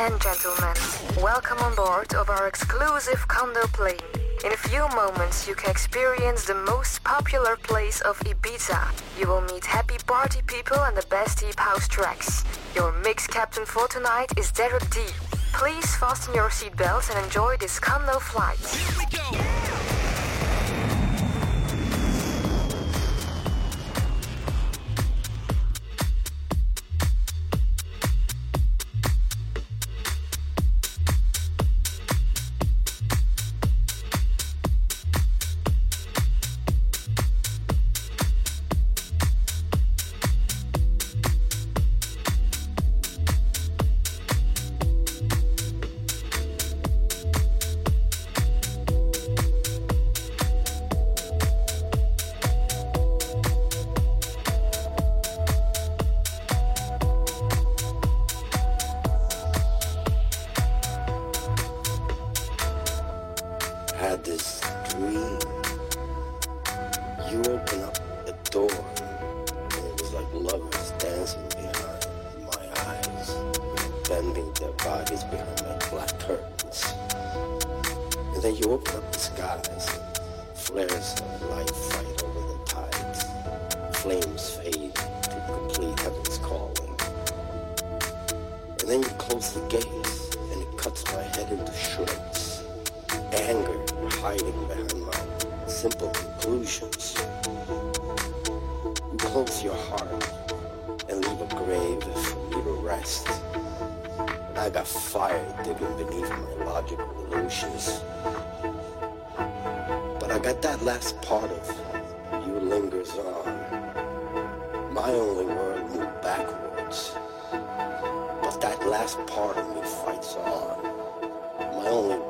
and gentlemen, welcome on board of our exclusive condo plane. In a few moments, you can experience the most popular place of Ibiza. You will meet happy party people and the best deep house tracks. Your mix captain for tonight is Derek D. Please fasten your seatbelts and enjoy this condo flight. Here we go. emotions. But I got that last part of you lingers on. My only word moved backwards. But that last part of me fights on. My only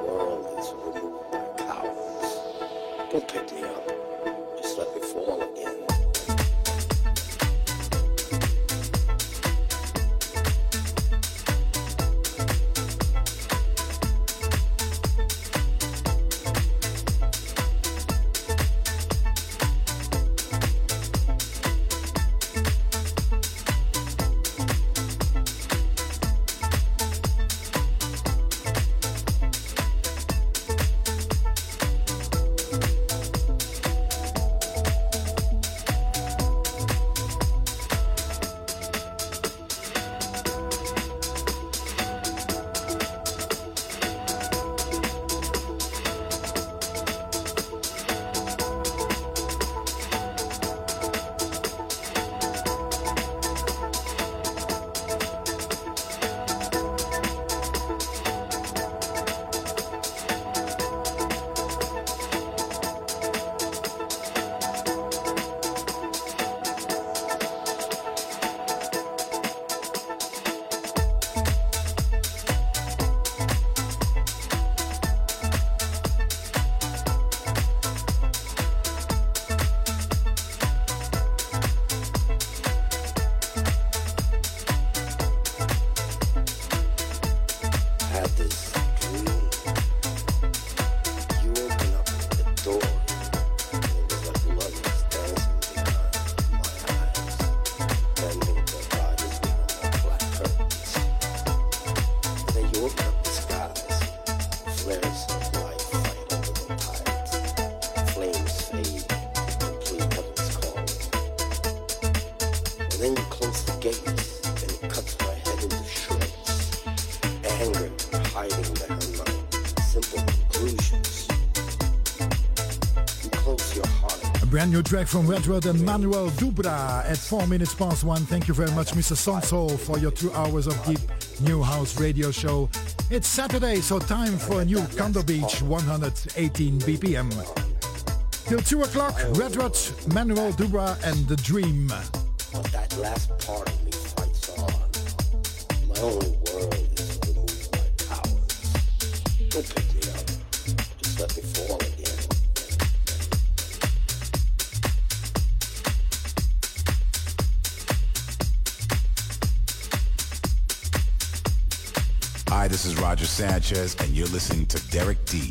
brand new track from Redwood and Manuel Dubra at 4 minutes past 1. Thank you very much, Mr. Sonsoul, for your two hours of deep new house radio show. It's Saturday, so time for a new Condo Beach 118 BPM. Till 2 o'clock, Redwood, Manuel Dubra and The Dream. Sanchez, and you're listening to Derek D.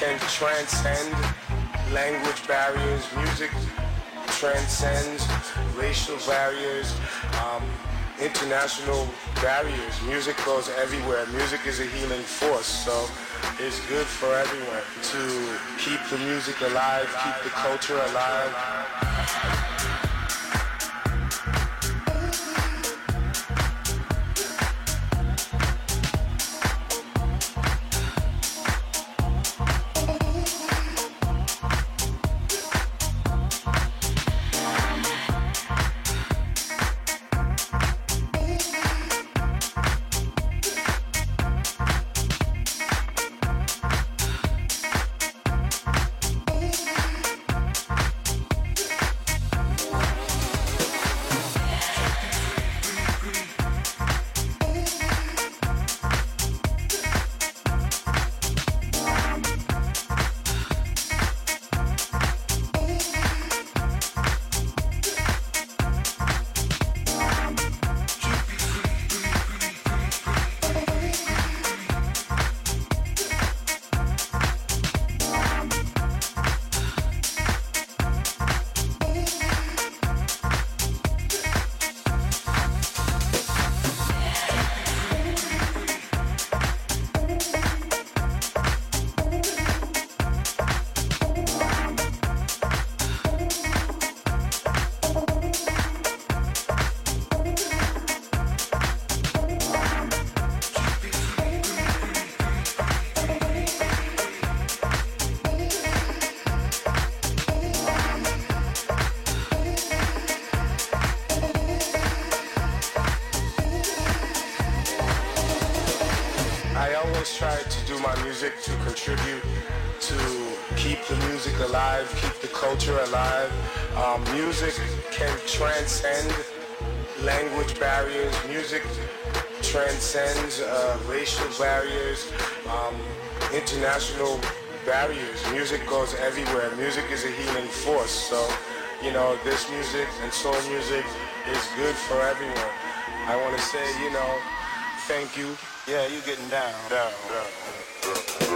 can transcend language barriers. Music transcends racial barriers, um, international barriers. Music goes everywhere. Music is a healing force. So it's good for everyone to keep the music alive, keep the culture alive. I try to do my music to contribute to keep the music alive, keep the culture alive. Um, music can transcend language barriers. Music transcends uh, racial barriers, um, international barriers. Music goes everywhere. Music is a healing force. So, you know, this music and soul music is good for everyone. I want to say, you know, thank you. Yeah, you getting down, down, down.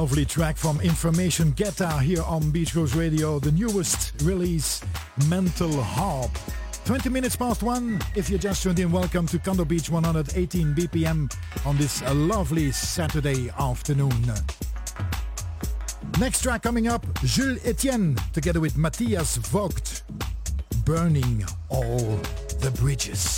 Lovely track from Information Getta here on Beach Grooves Radio, the newest release, Mental Harp. 20 minutes past one. If you just tuned in, welcome to Condo Beach 118 BPM on this uh, lovely Saturday afternoon. Next track coming up, Jules Etienne together with Matthias Vogt, Burning All the Bridges.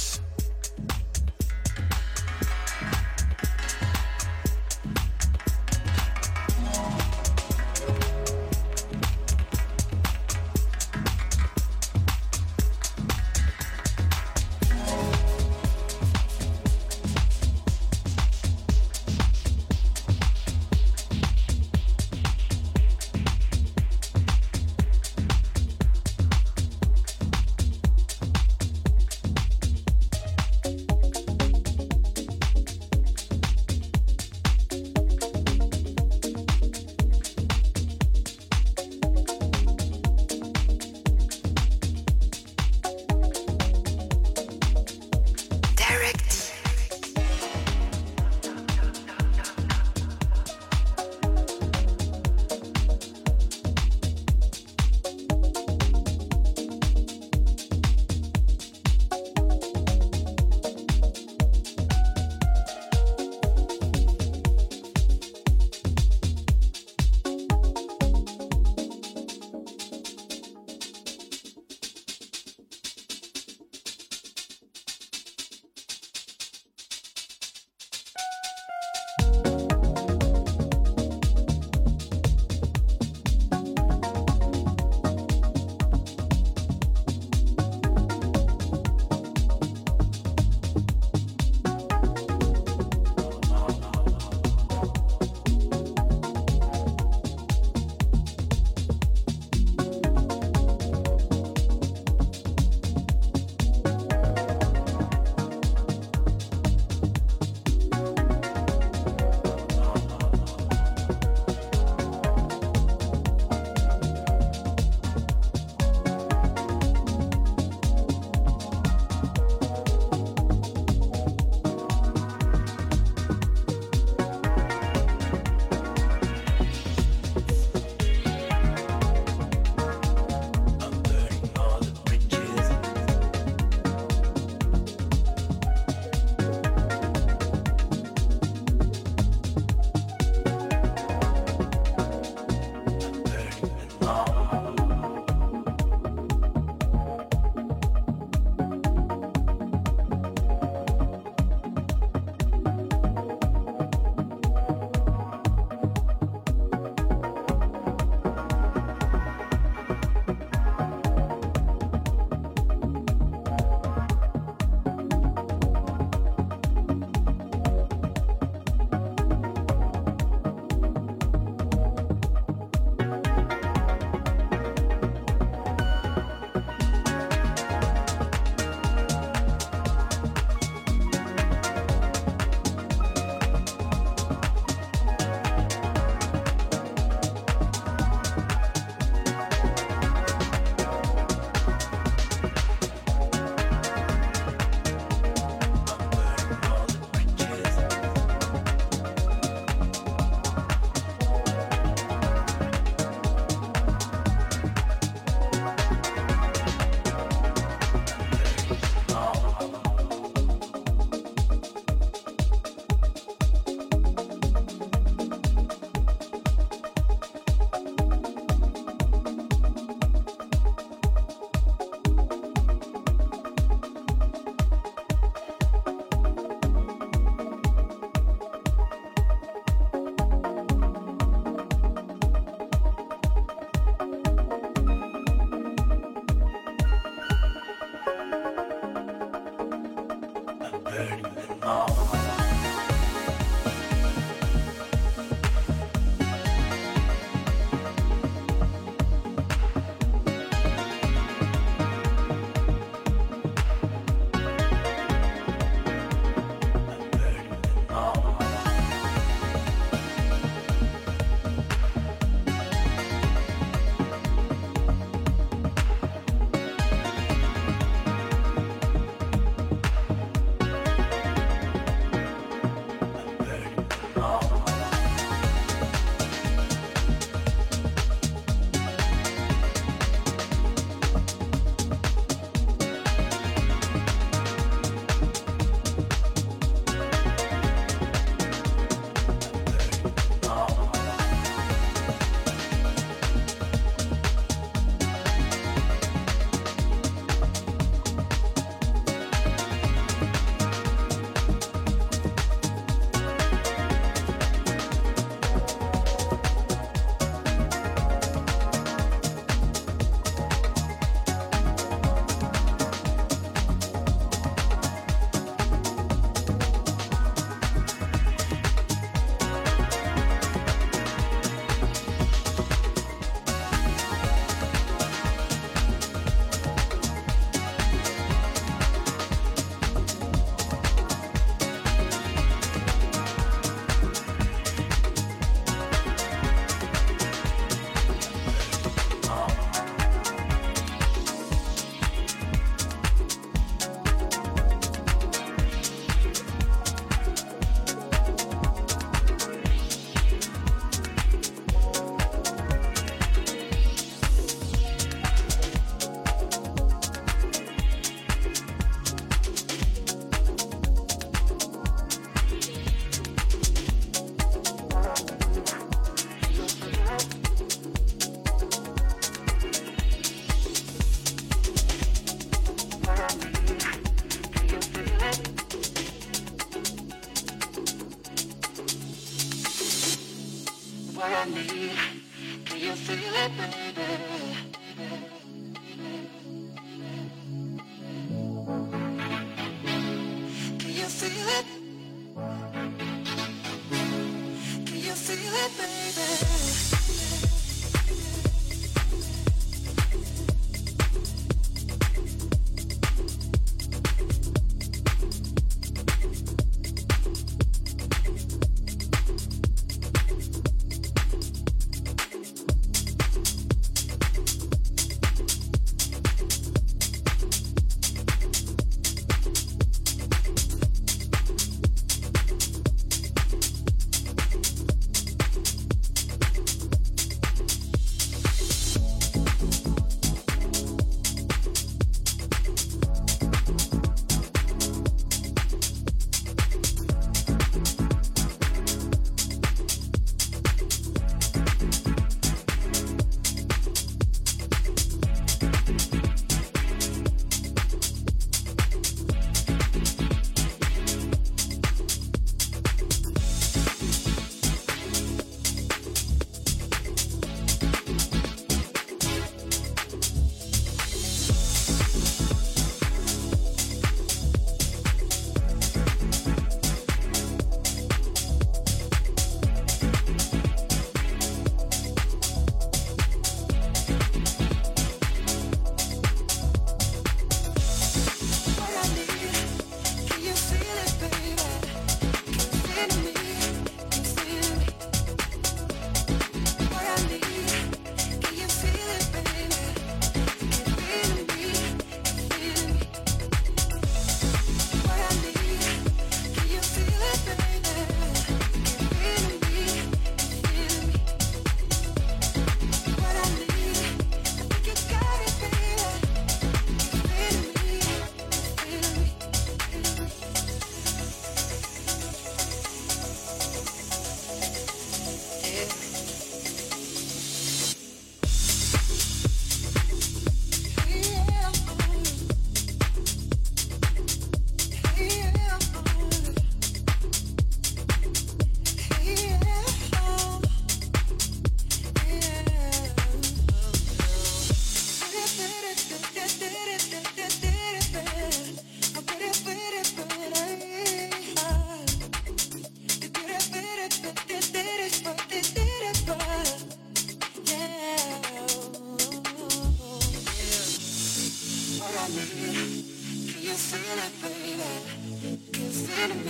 Feel it,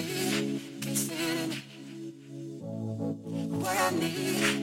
baby?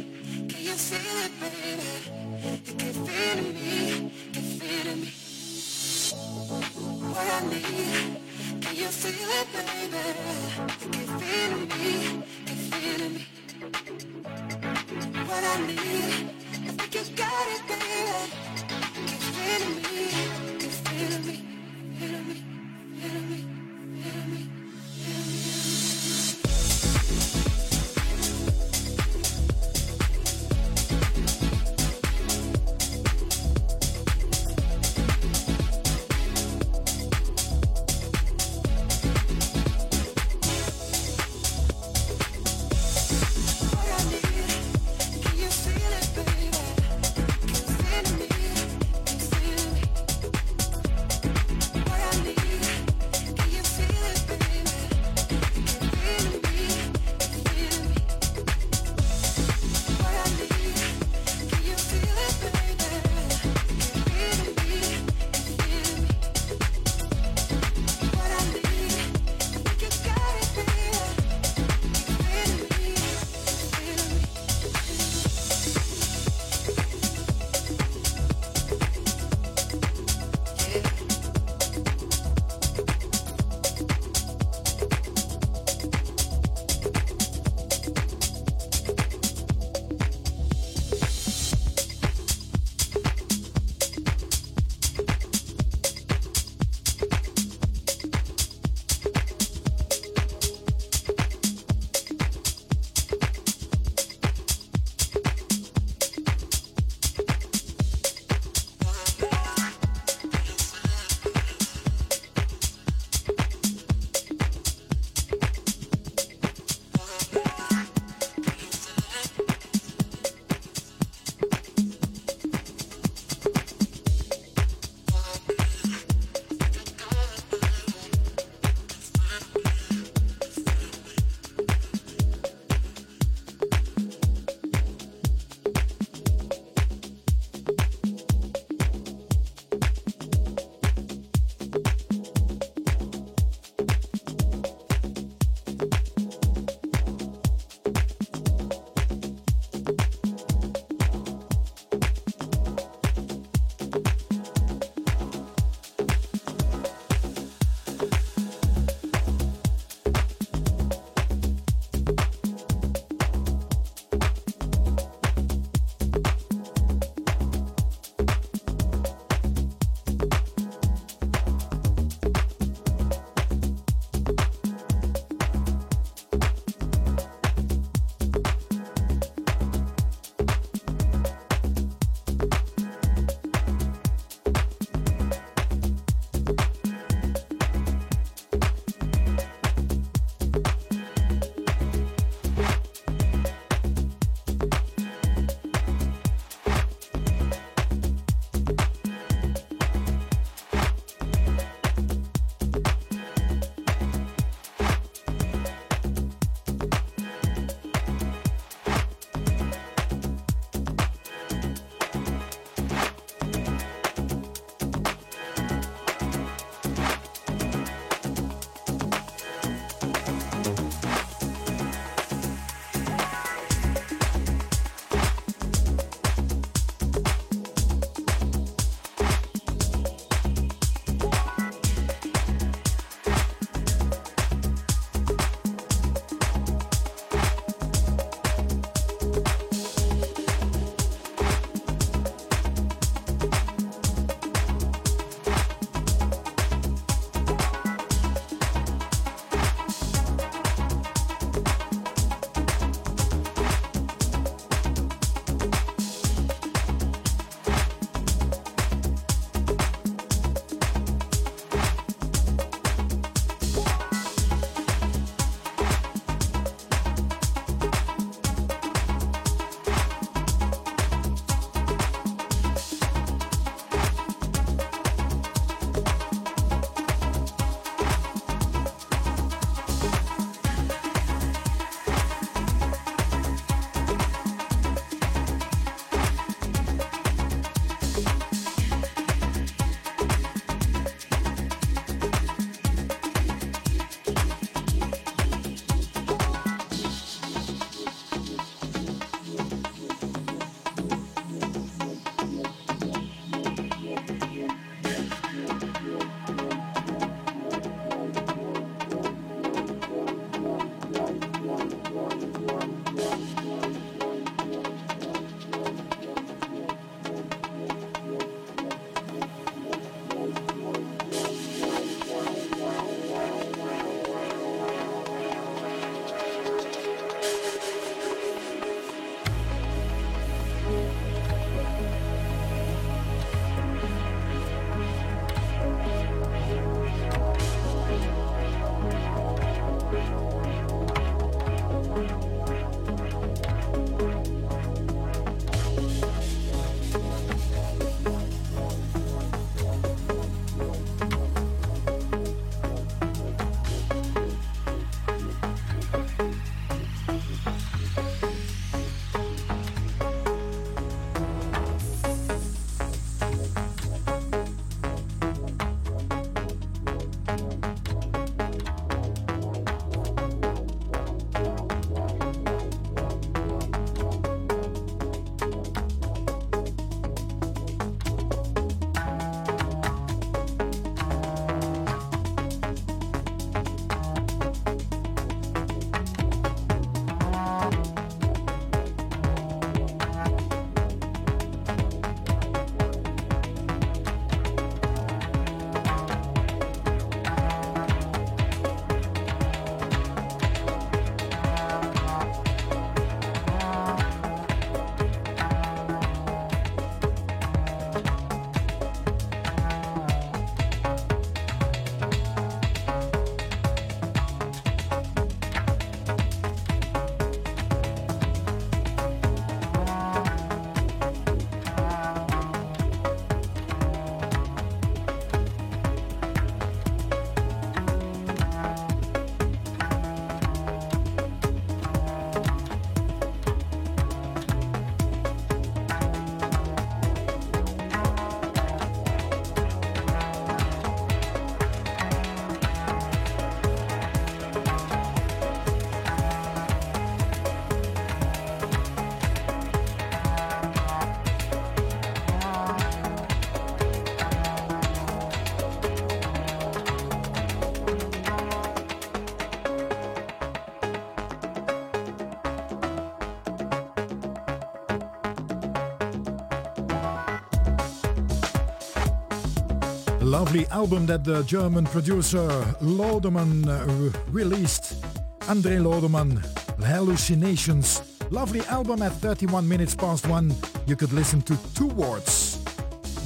Lovely album that the German producer Lodemann uh, released. André Lodemann, Hallucinations. Lovely album at 31 minutes past one. You could listen to Towards,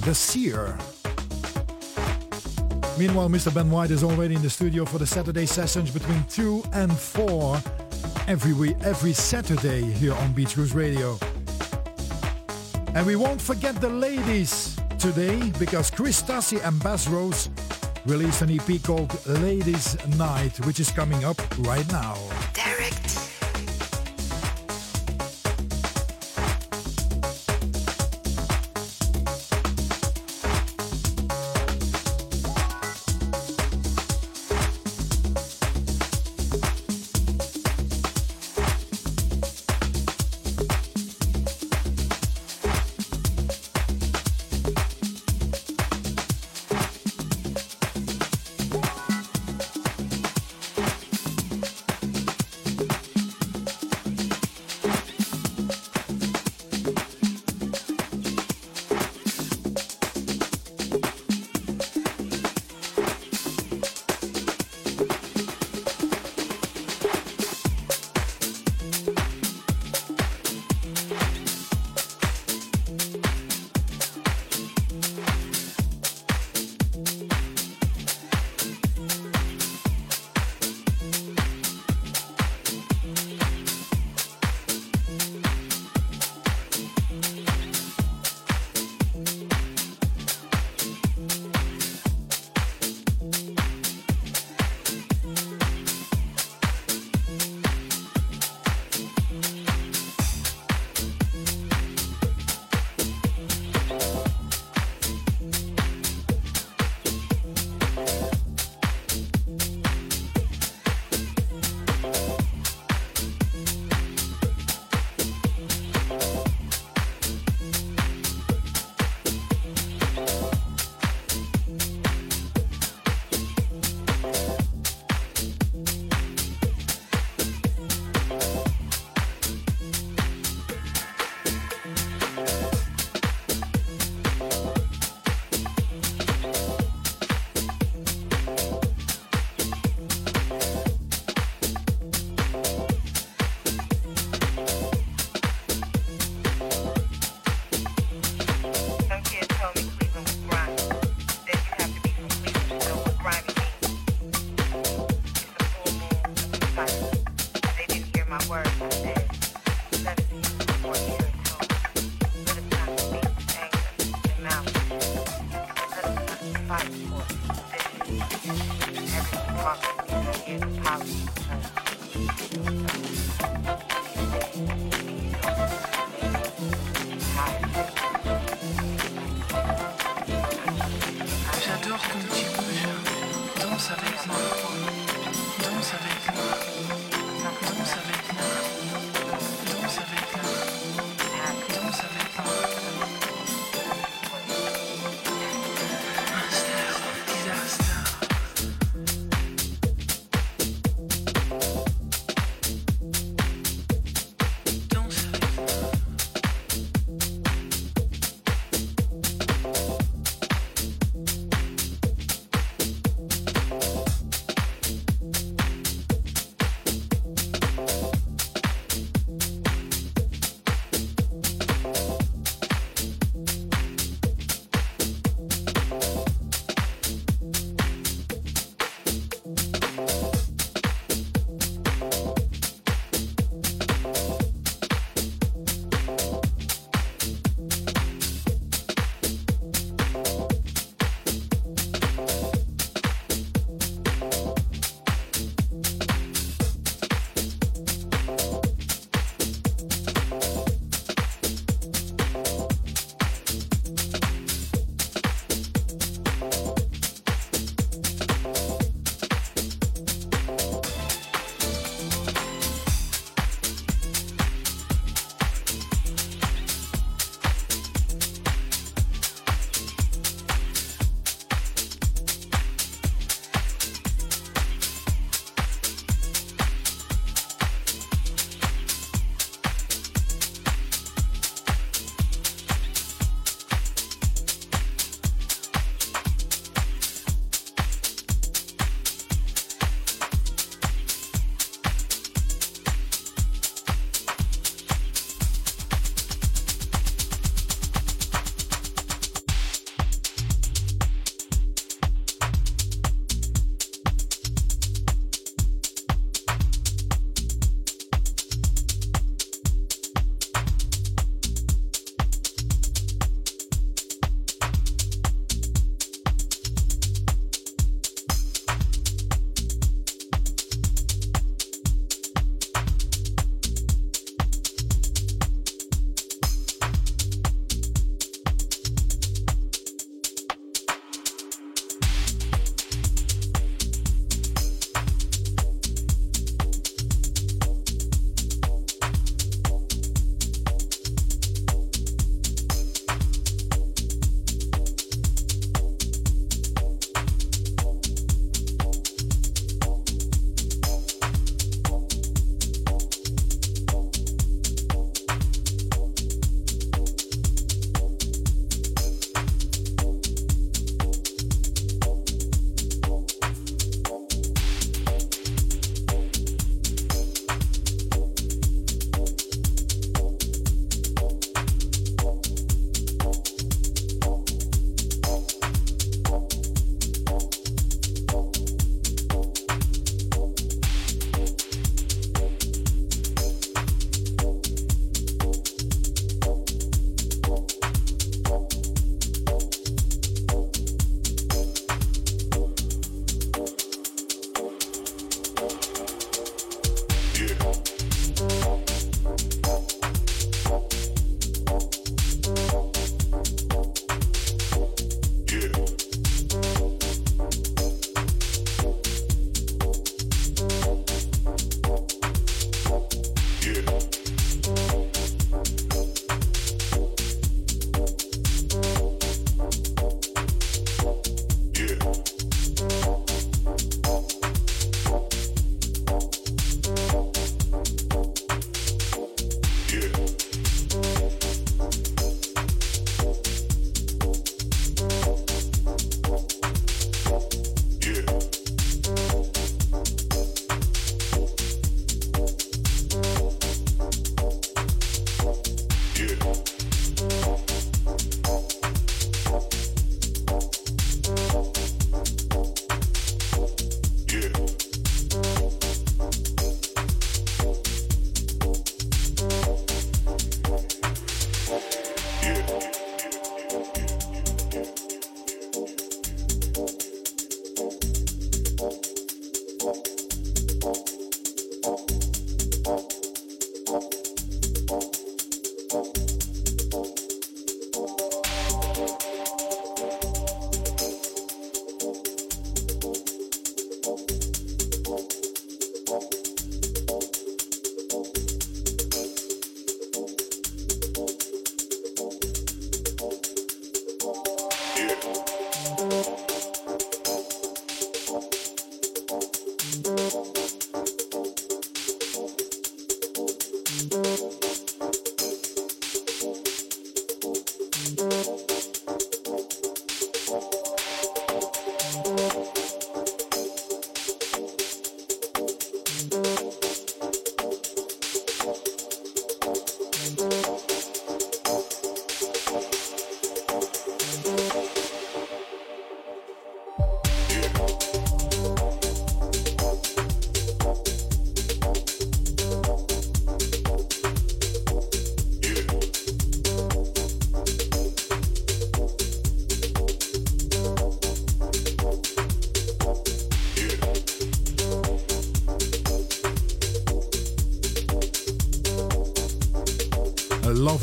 The Seer. Meanwhile, Mr. Ben White is already in the studio for the Saturday sessions between 2 and 4 every week, every Saturday here on Beach Grooves Radio. And we won't forget the ladies today because Chris Tassi and Bass Rose released an EP called Ladies Night, which is coming up right now.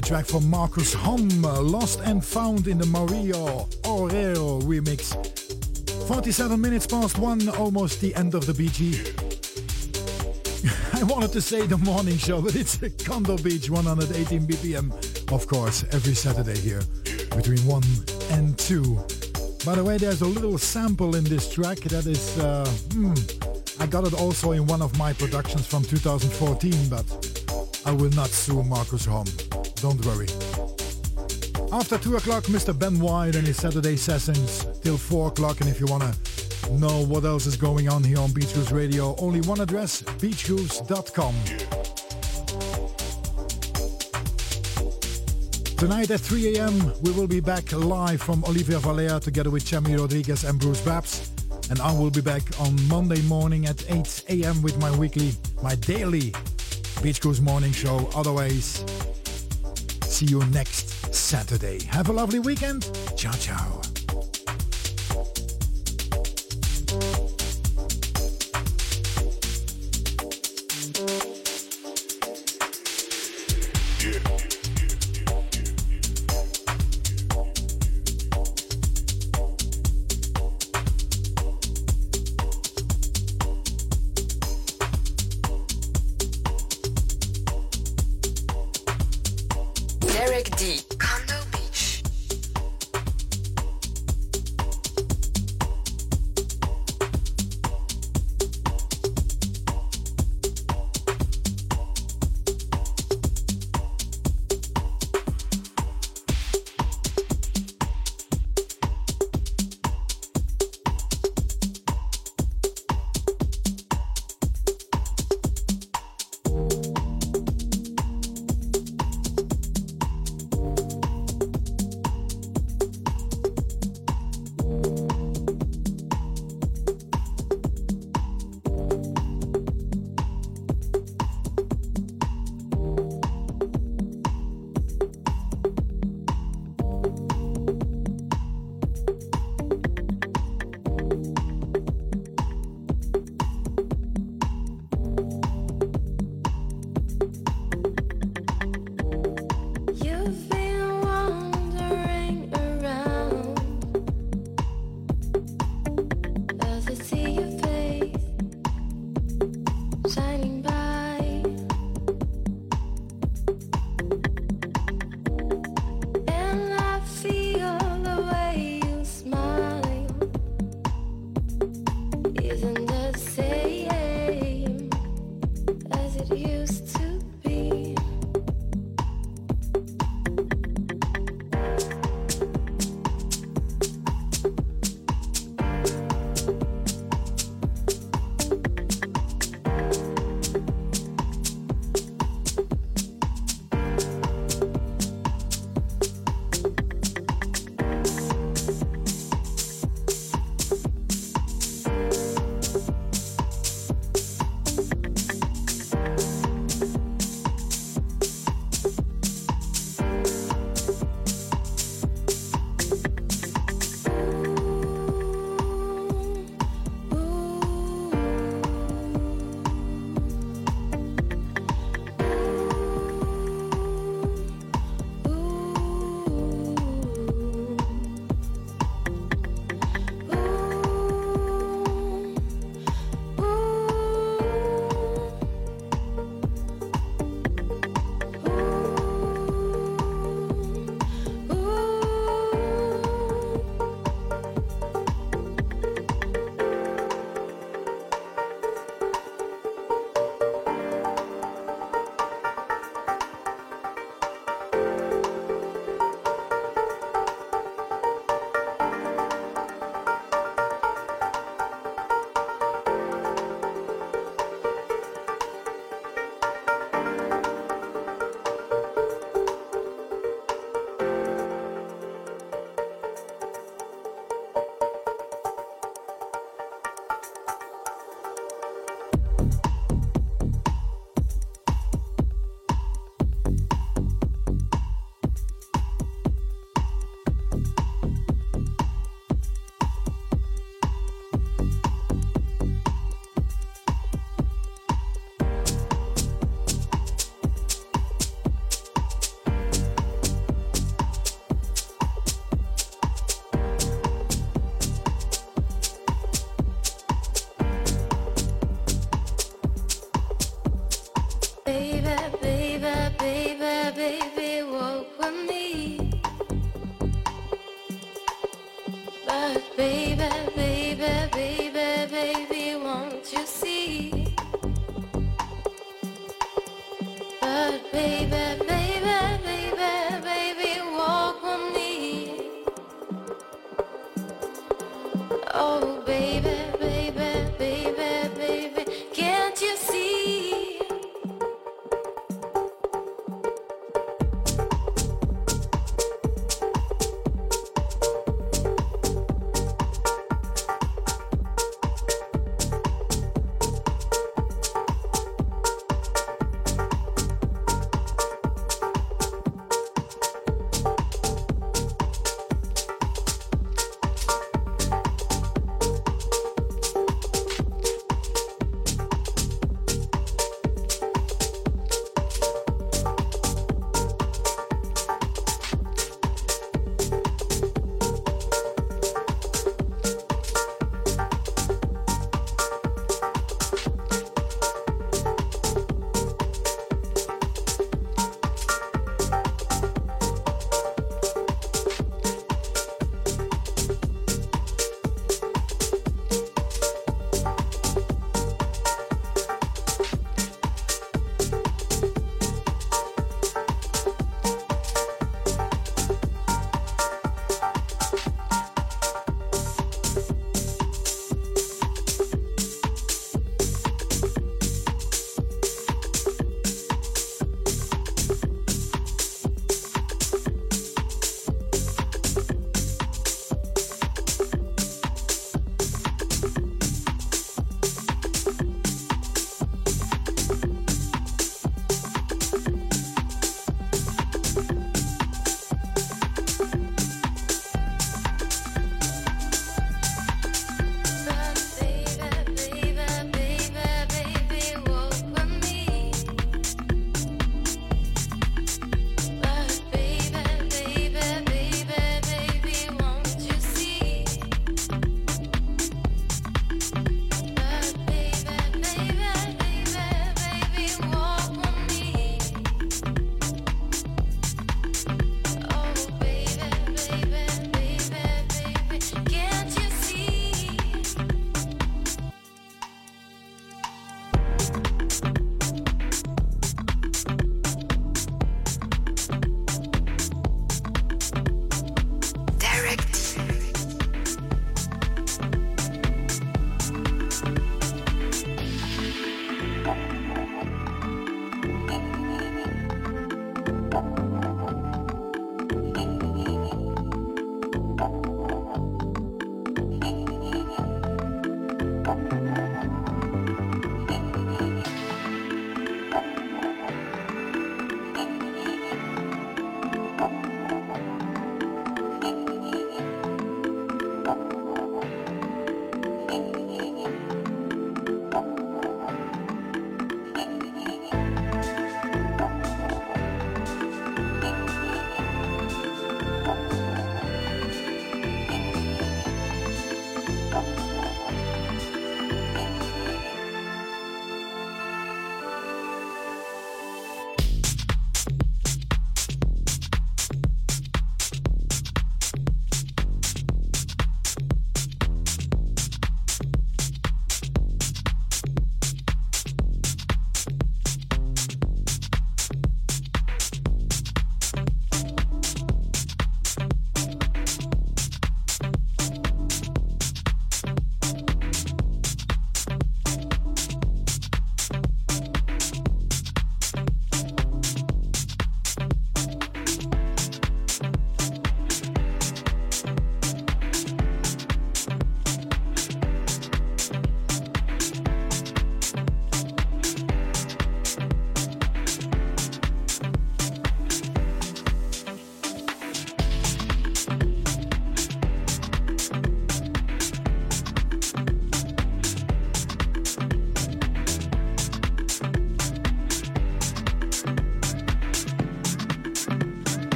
Track from Marcus Hom, Lost and Found in the Mario Aureo remix. 47 minutes past one, almost the end of the BG. I wanted to say the morning show, but it's a Condo Beach 118 BPM, of course, every Saturday here between 1 and 2. By the way, there's a little sample in this track that is, uh, hmm, I got it also in one of my productions from 2014, but I will not sue Marcus Hom. Don't worry. After 2 o'clock, Mr. Ben White and his Saturday sessions till 4 o'clock. And if you want to know what else is going on here on Beach Grooves Radio, only one address, beachgrooves.com. Tonight at 3 a.m. we will be back live from Olivia Valea together with Chemi Rodriguez and Bruce Babs. And I will be back on Monday morning at 8 a.m. with my weekly, my daily Beach Grooves morning show. Otherwise, see you next Saturday. Have a lovely weekend. Ciao, ciao.